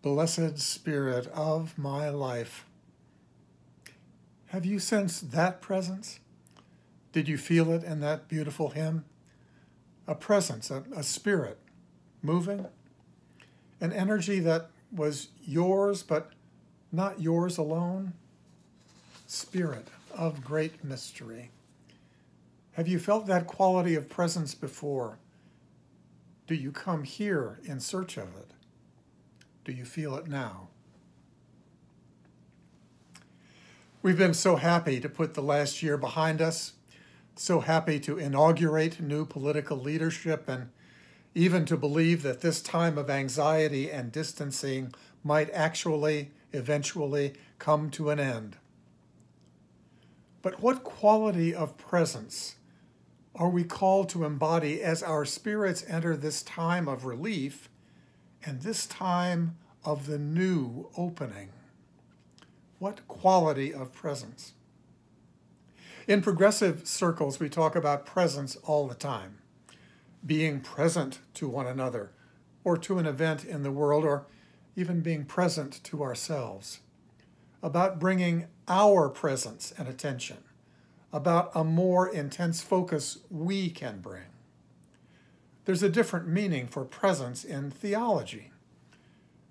Blessed Spirit of my life. Have you sensed that presence? Did you feel it in that beautiful hymn? A presence, a, a spirit moving, an energy that was yours but not yours alone. Spirit of great mystery. Have you felt that quality of presence before? Do you come here in search of it? Do you feel it now? We've been so happy to put the last year behind us, so happy to inaugurate new political leadership, and even to believe that this time of anxiety and distancing might actually, eventually, come to an end. But what quality of presence are we called to embody as our spirits enter this time of relief and this time of the new opening? What quality of presence? In progressive circles, we talk about presence all the time, being present to one another, or to an event in the world, or even being present to ourselves, about bringing our presence and attention, about a more intense focus we can bring. There's a different meaning for presence in theology.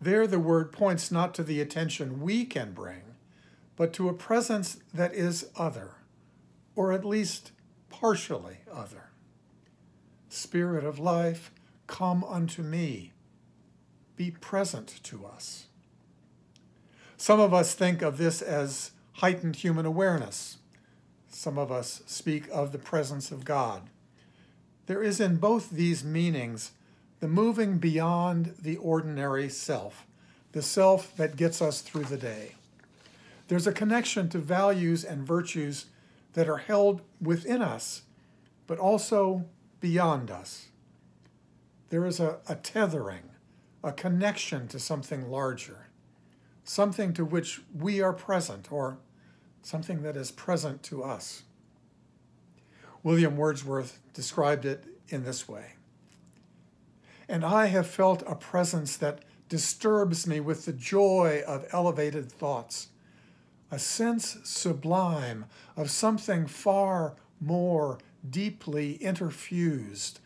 There, the word points not to the attention we can bring, but to a presence that is other, or at least partially other. Spirit of life, come unto me. Be present to us. Some of us think of this as heightened human awareness. Some of us speak of the presence of God. There is in both these meanings the moving beyond the ordinary self, the self that gets us through the day. There's a connection to values and virtues that are held within us, but also beyond us. There is a, a tethering, a connection to something larger, something to which we are present, or something that is present to us. William Wordsworth described it in this way And I have felt a presence that disturbs me with the joy of elevated thoughts a sense sublime of something far more deeply interfused,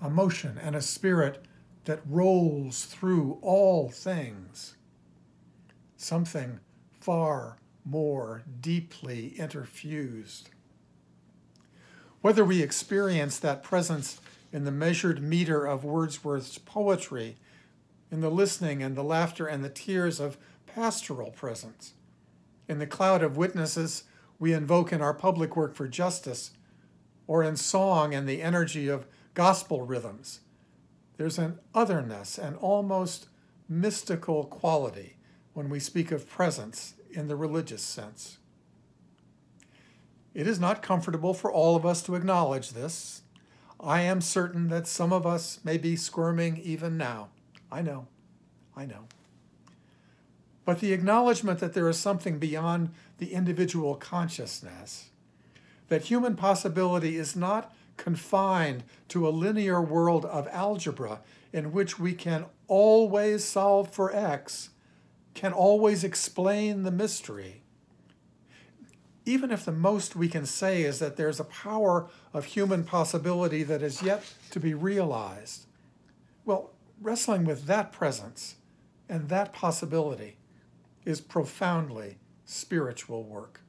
a motion and a spirit that rolls through all things, something far more deeply interfused. Whether we experience that presence in the measured meter of Wordsworth's poetry, in the listening and the laughter and the tears of pastoral presence, in the cloud of witnesses we invoke in our public work for justice, or in song and the energy of gospel rhythms. There's an otherness, an almost mystical quality when we speak of presence in the religious sense. It is not comfortable for all of us to acknowledge this. I am certain that some of us may be squirming even now. I know, I know but the acknowledgement that there is something beyond the individual consciousness, that human possibility is not confined to a linear world of algebra in which we can always solve for x, can always explain the mystery. Even if the most we can say is that there's a power of human possibility that is yet to be realized, well, wrestling with that presence and that possibility is profoundly spiritual work.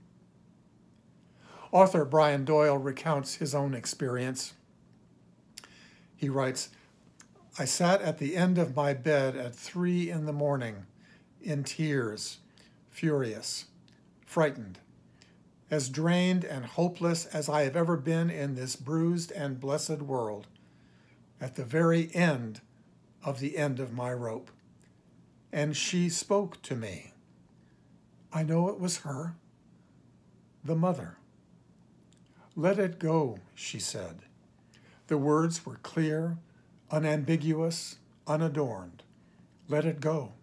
Author Brian Doyle recounts his own experience. He writes, I sat at the end of my bed at three in the morning, in tears, furious, frightened, as drained and hopeless as I have ever been in this bruised and blessed world, at the very end of the end of my rope. And she spoke to me. I know it was her, the mother. Let it go, she said. The words were clear, unambiguous, unadorned. Let it go.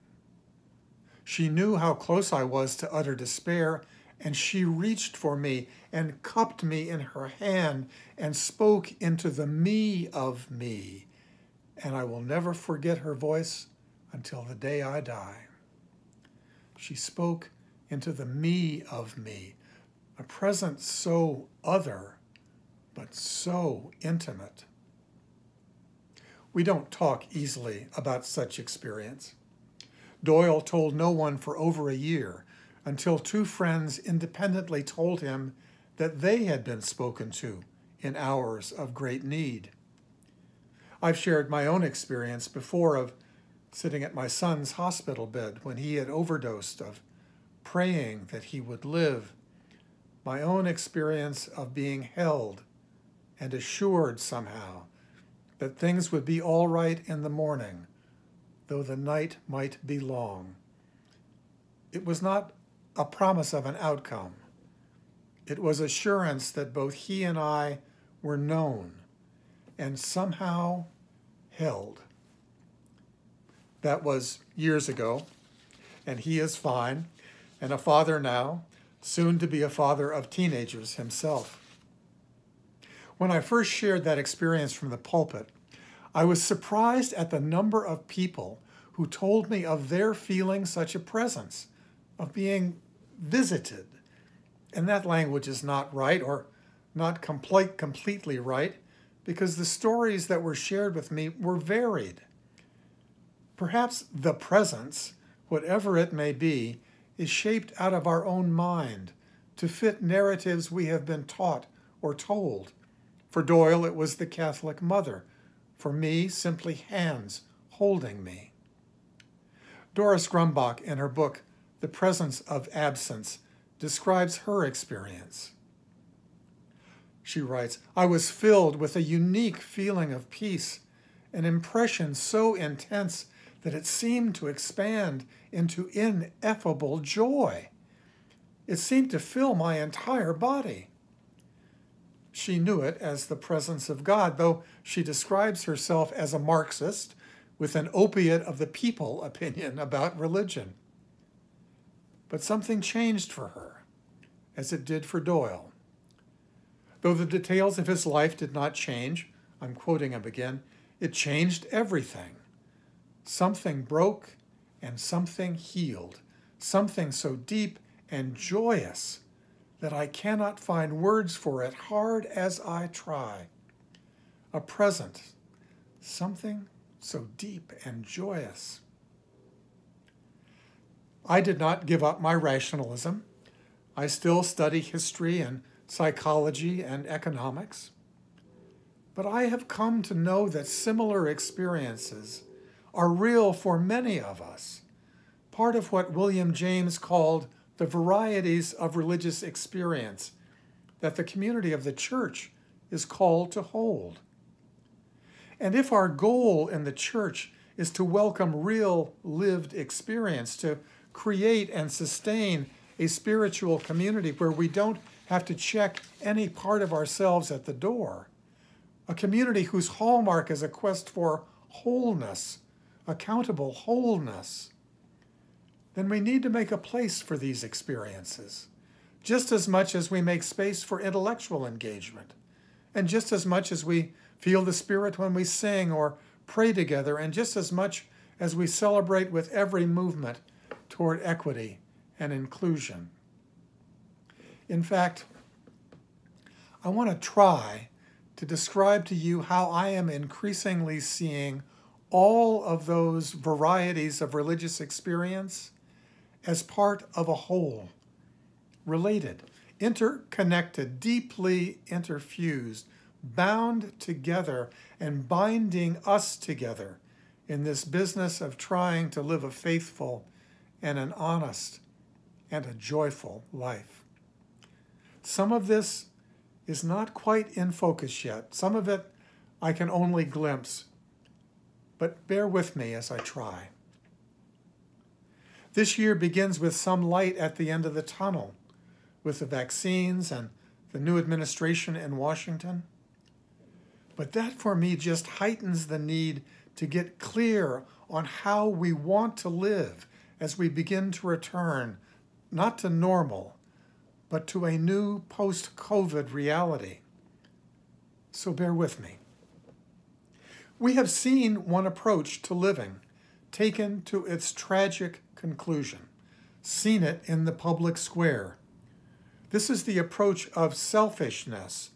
She knew how close I was to utter despair, and she reached for me and cupped me in her hand and spoke into the me of me. And I will never forget her voice until the day I die. She spoke into the me of me, a presence so other, but so intimate. We don't talk easily about such experience. Doyle told no one for over a year until two friends independently told him that they had been spoken to in hours of great need. I've shared my own experience before of sitting at my son's hospital bed when he had overdosed, of praying that he would live, my own experience of being held and assured somehow that things would be all right in the morning, though the night might be long. It was not a promise of an outcome. It was assurance that both he and I were known and somehow held. That was years ago, and he is fine and a father now, soon to be a father of teenagers himself. When I first shared that experience from the pulpit, I was surprised at the number of people who told me of their feeling such a presence, of being visited. And that language is not right or not complete, completely right because the stories that were shared with me were varied. Perhaps the presence, whatever it may be, is shaped out of our own mind to fit narratives we have been taught or told. For Doyle, it was the Catholic mother. For me, simply hands holding me. Doris Grumbach, in her book, The Presence of Absence, describes her experience. She writes, I was filled with a unique feeling of peace, an impression so intense that it seemed to expand into ineffable joy. It seemed to fill my entire body. She knew it as the presence of God, though she describes herself as a Marxist with an opiate of the people opinion about religion. But something changed for her, as it did for Doyle. Though the details of his life did not change, I'm quoting him again, it changed everything. Something broke and something healed, something so deep and joyous that I cannot find words for it, hard as I try. A present, something so deep and joyous. I did not give up my rationalism. I still study history and psychology and economics. But I have come to know that similar experiences are real for many of us, part of what William James called the varieties of religious experience that the community of the church is called to hold. And if our goal in the church is to welcome real lived experience, to create and sustain a spiritual community where we don't have to check any part of ourselves at the door, a community whose hallmark is a quest for wholeness accountable wholeness, then we need to make a place for these experiences, just as much as we make space for intellectual engagement, and just as much as we feel the Spirit when we sing or pray together, and just as much as we celebrate with every movement toward equity and inclusion. In fact, I want to try to describe to you how I am increasingly seeing all of those varieties of religious experience as part of a whole, related, interconnected, deeply interfused, bound together, and binding us together in this business of trying to live a faithful and an honest and a joyful life. Some of this is not quite in focus yet. Some of it I can only glimpse but bear with me as I try. This year begins with some light at the end of the tunnel, with the vaccines and the new administration in Washington. But that for me just heightens the need to get clear on how we want to live as we begin to return, not to normal, but to a new post COVID reality. So bear with me. We have seen one approach to living taken to its tragic conclusion, seen it in the public square. This is the approach of selfishness,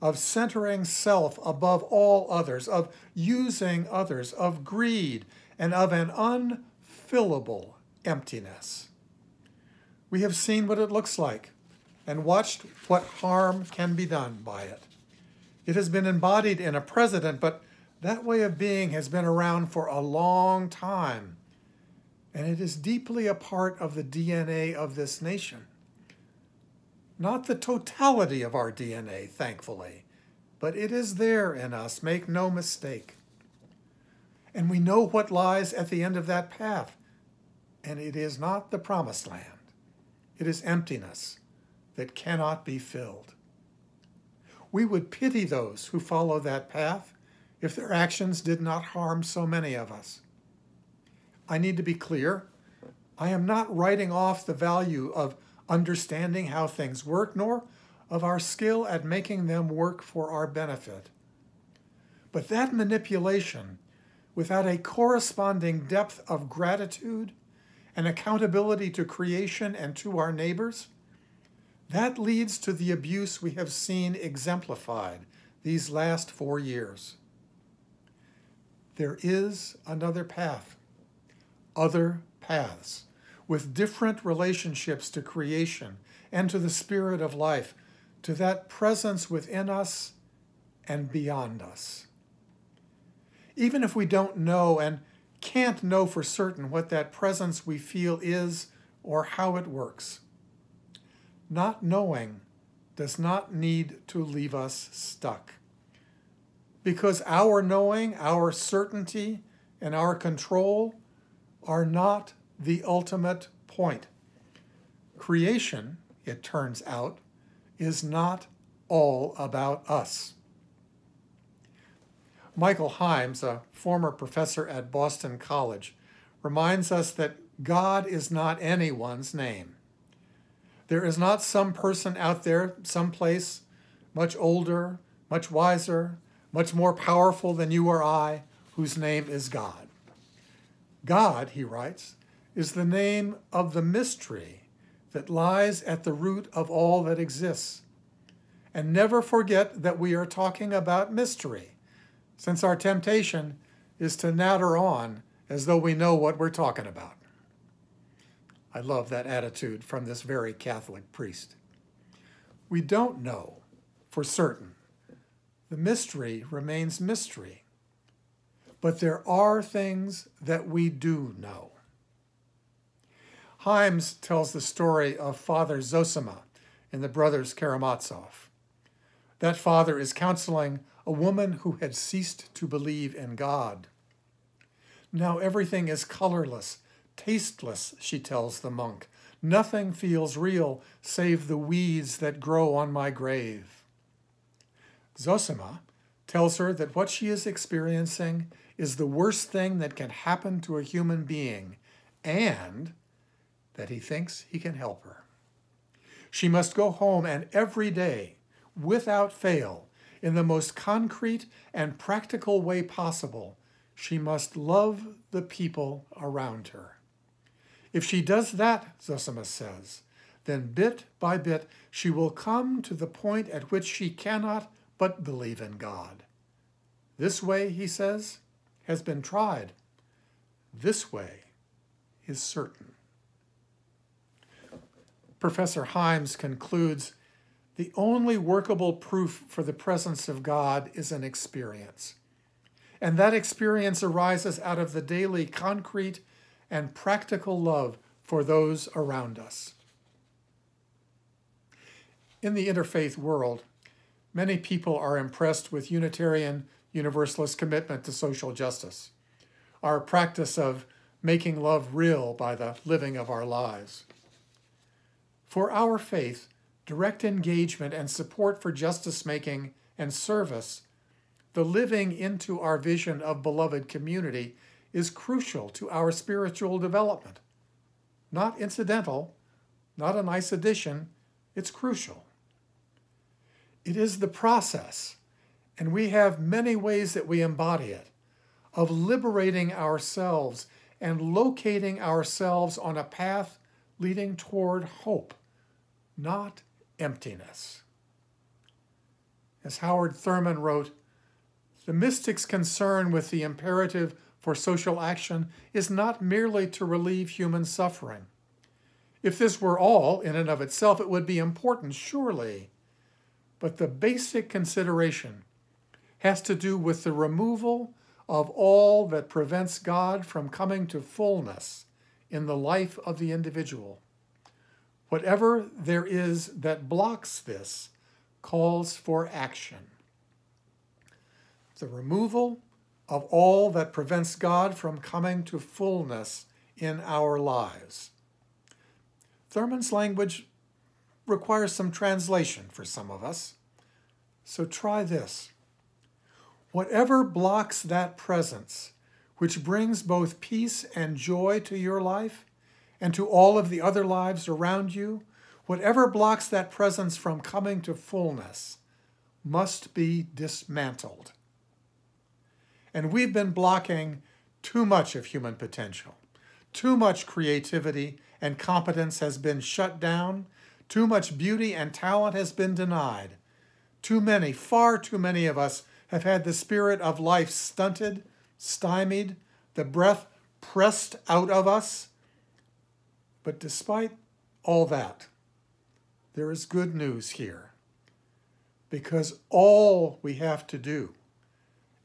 of centering self above all others, of using others, of greed, and of an unfillable emptiness. We have seen what it looks like and watched what harm can be done by it. It has been embodied in a president, but that way of being has been around for a long time, and it is deeply a part of the DNA of this nation. Not the totality of our DNA, thankfully, but it is there in us, make no mistake. And we know what lies at the end of that path, and it is not the promised land. It is emptiness that cannot be filled. We would pity those who follow that path if their actions did not harm so many of us. I need to be clear. I am not writing off the value of understanding how things work, nor of our skill at making them work for our benefit. But that manipulation, without a corresponding depth of gratitude and accountability to creation and to our neighbors, that leads to the abuse we have seen exemplified these last four years. There is another path, other paths, with different relationships to creation and to the spirit of life, to that presence within us and beyond us. Even if we don't know and can't know for certain what that presence we feel is or how it works, not knowing does not need to leave us stuck. Because our knowing, our certainty, and our control are not the ultimate point. Creation, it turns out, is not all about us. Michael Himes, a former professor at Boston College, reminds us that God is not anyone's name. There is not some person out there, someplace, much older, much wiser, much more powerful than you or I, whose name is God. God, he writes, is the name of the mystery that lies at the root of all that exists. And never forget that we are talking about mystery, since our temptation is to natter on as though we know what we're talking about. I love that attitude from this very Catholic priest. We don't know for certain. The mystery remains mystery. But there are things that we do know. Himes tells the story of Father Zosima in the Brothers Karamazov. That father is counseling a woman who had ceased to believe in God. Now everything is colorless tasteless, she tells the monk. Nothing feels real save the weeds that grow on my grave. Zosima tells her that what she is experiencing is the worst thing that can happen to a human being and that he thinks he can help her. She must go home and every day, without fail, in the most concrete and practical way possible, she must love the people around her. If she does that, Zosima says, then bit by bit she will come to the point at which she cannot but believe in God. This way, he says, has been tried. This way is certain. Professor Himes concludes the only workable proof for the presence of God is an experience. And that experience arises out of the daily concrete and practical love for those around us. In the interfaith world, many people are impressed with Unitarian Universalist commitment to social justice, our practice of making love real by the living of our lives. For our faith, direct engagement and support for justice making and service, the living into our vision of beloved community is crucial to our spiritual development. Not incidental, not a nice addition, it's crucial. It is the process, and we have many ways that we embody it, of liberating ourselves and locating ourselves on a path leading toward hope, not emptiness. As Howard Thurman wrote, the mystic's concern with the imperative for social action is not merely to relieve human suffering. If this were all, in and of itself, it would be important, surely. But the basic consideration has to do with the removal of all that prevents God from coming to fullness in the life of the individual. Whatever there is that blocks this calls for action. The removal of all that prevents God from coming to fullness in our lives. Thurman's language requires some translation for some of us. So try this. Whatever blocks that presence, which brings both peace and joy to your life and to all of the other lives around you, whatever blocks that presence from coming to fullness must be dismantled. And we've been blocking too much of human potential. Too much creativity and competence has been shut down. Too much beauty and talent has been denied. Too many, far too many of us have had the spirit of life stunted, stymied, the breath pressed out of us. But despite all that, there is good news here. Because all we have to do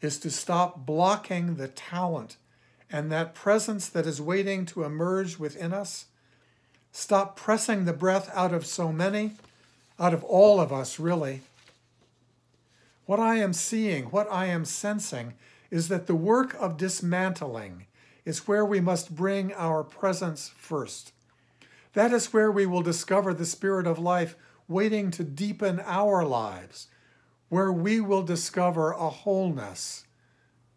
is to stop blocking the talent and that presence that is waiting to emerge within us. Stop pressing the breath out of so many, out of all of us, really what I am seeing, what I am sensing, is that the work of dismantling is where we must bring our presence first. That is where we will discover the spirit of life waiting to deepen our lives, where we will discover a wholeness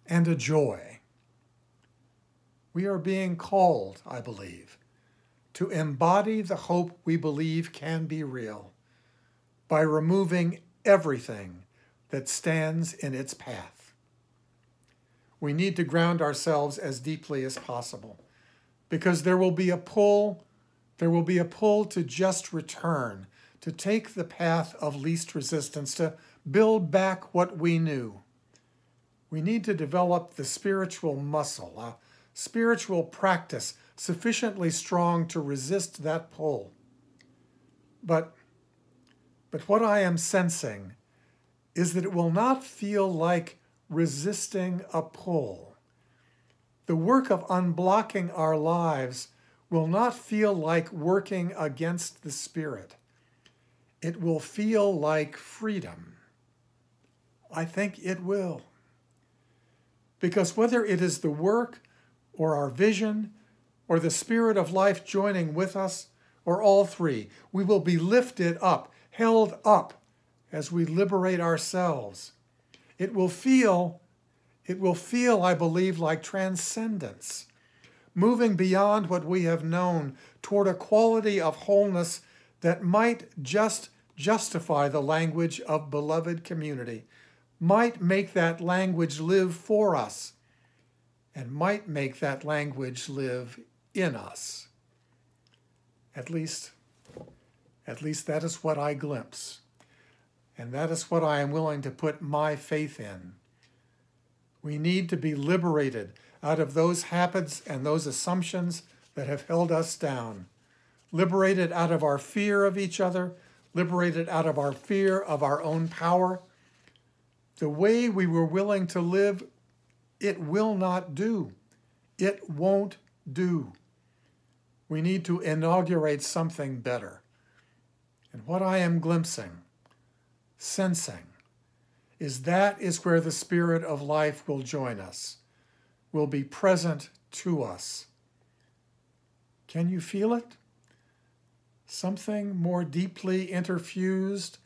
and a joy. We are being called, I believe, to embody the hope we believe can be real by removing everything that stands in its path. We need to ground ourselves as deeply as possible because there will be a pull, there will be a pull to just return, to take the path of least resistance, to build back what we knew. We need to develop the spiritual muscle, a spiritual practice sufficiently strong to resist that pull. But, but what I am sensing is that it will not feel like resisting a pull. The work of unblocking our lives will not feel like working against the Spirit. It will feel like freedom. I think it will. Because whether it is the work or our vision or the Spirit of life joining with us, or all three, we will be lifted up, held up as we liberate ourselves. It will feel, it will feel, I believe, like transcendence, moving beyond what we have known toward a quality of wholeness that might just justify the language of beloved community, might make that language live for us, and might make that language live in us. At least, at least that is what I glimpse. And that is what I am willing to put my faith in. We need to be liberated out of those habits and those assumptions that have held us down. Liberated out of our fear of each other, liberated out of our fear of our own power. The way we were willing to live, it will not do. It won't do. We need to inaugurate something better. And what I am glimpsing sensing, is that is where the Spirit of life will join us, will be present to us. Can you feel it? Something more deeply interfused,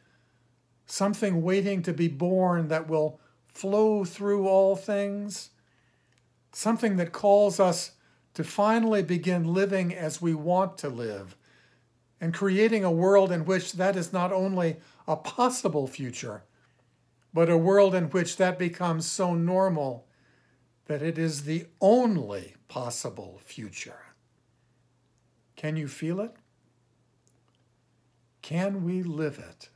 something waiting to be born that will flow through all things, something that calls us to finally begin living as we want to live and creating a world in which that is not only a possible future, but a world in which that becomes so normal that it is the only possible future. Can you feel it? Can we live it?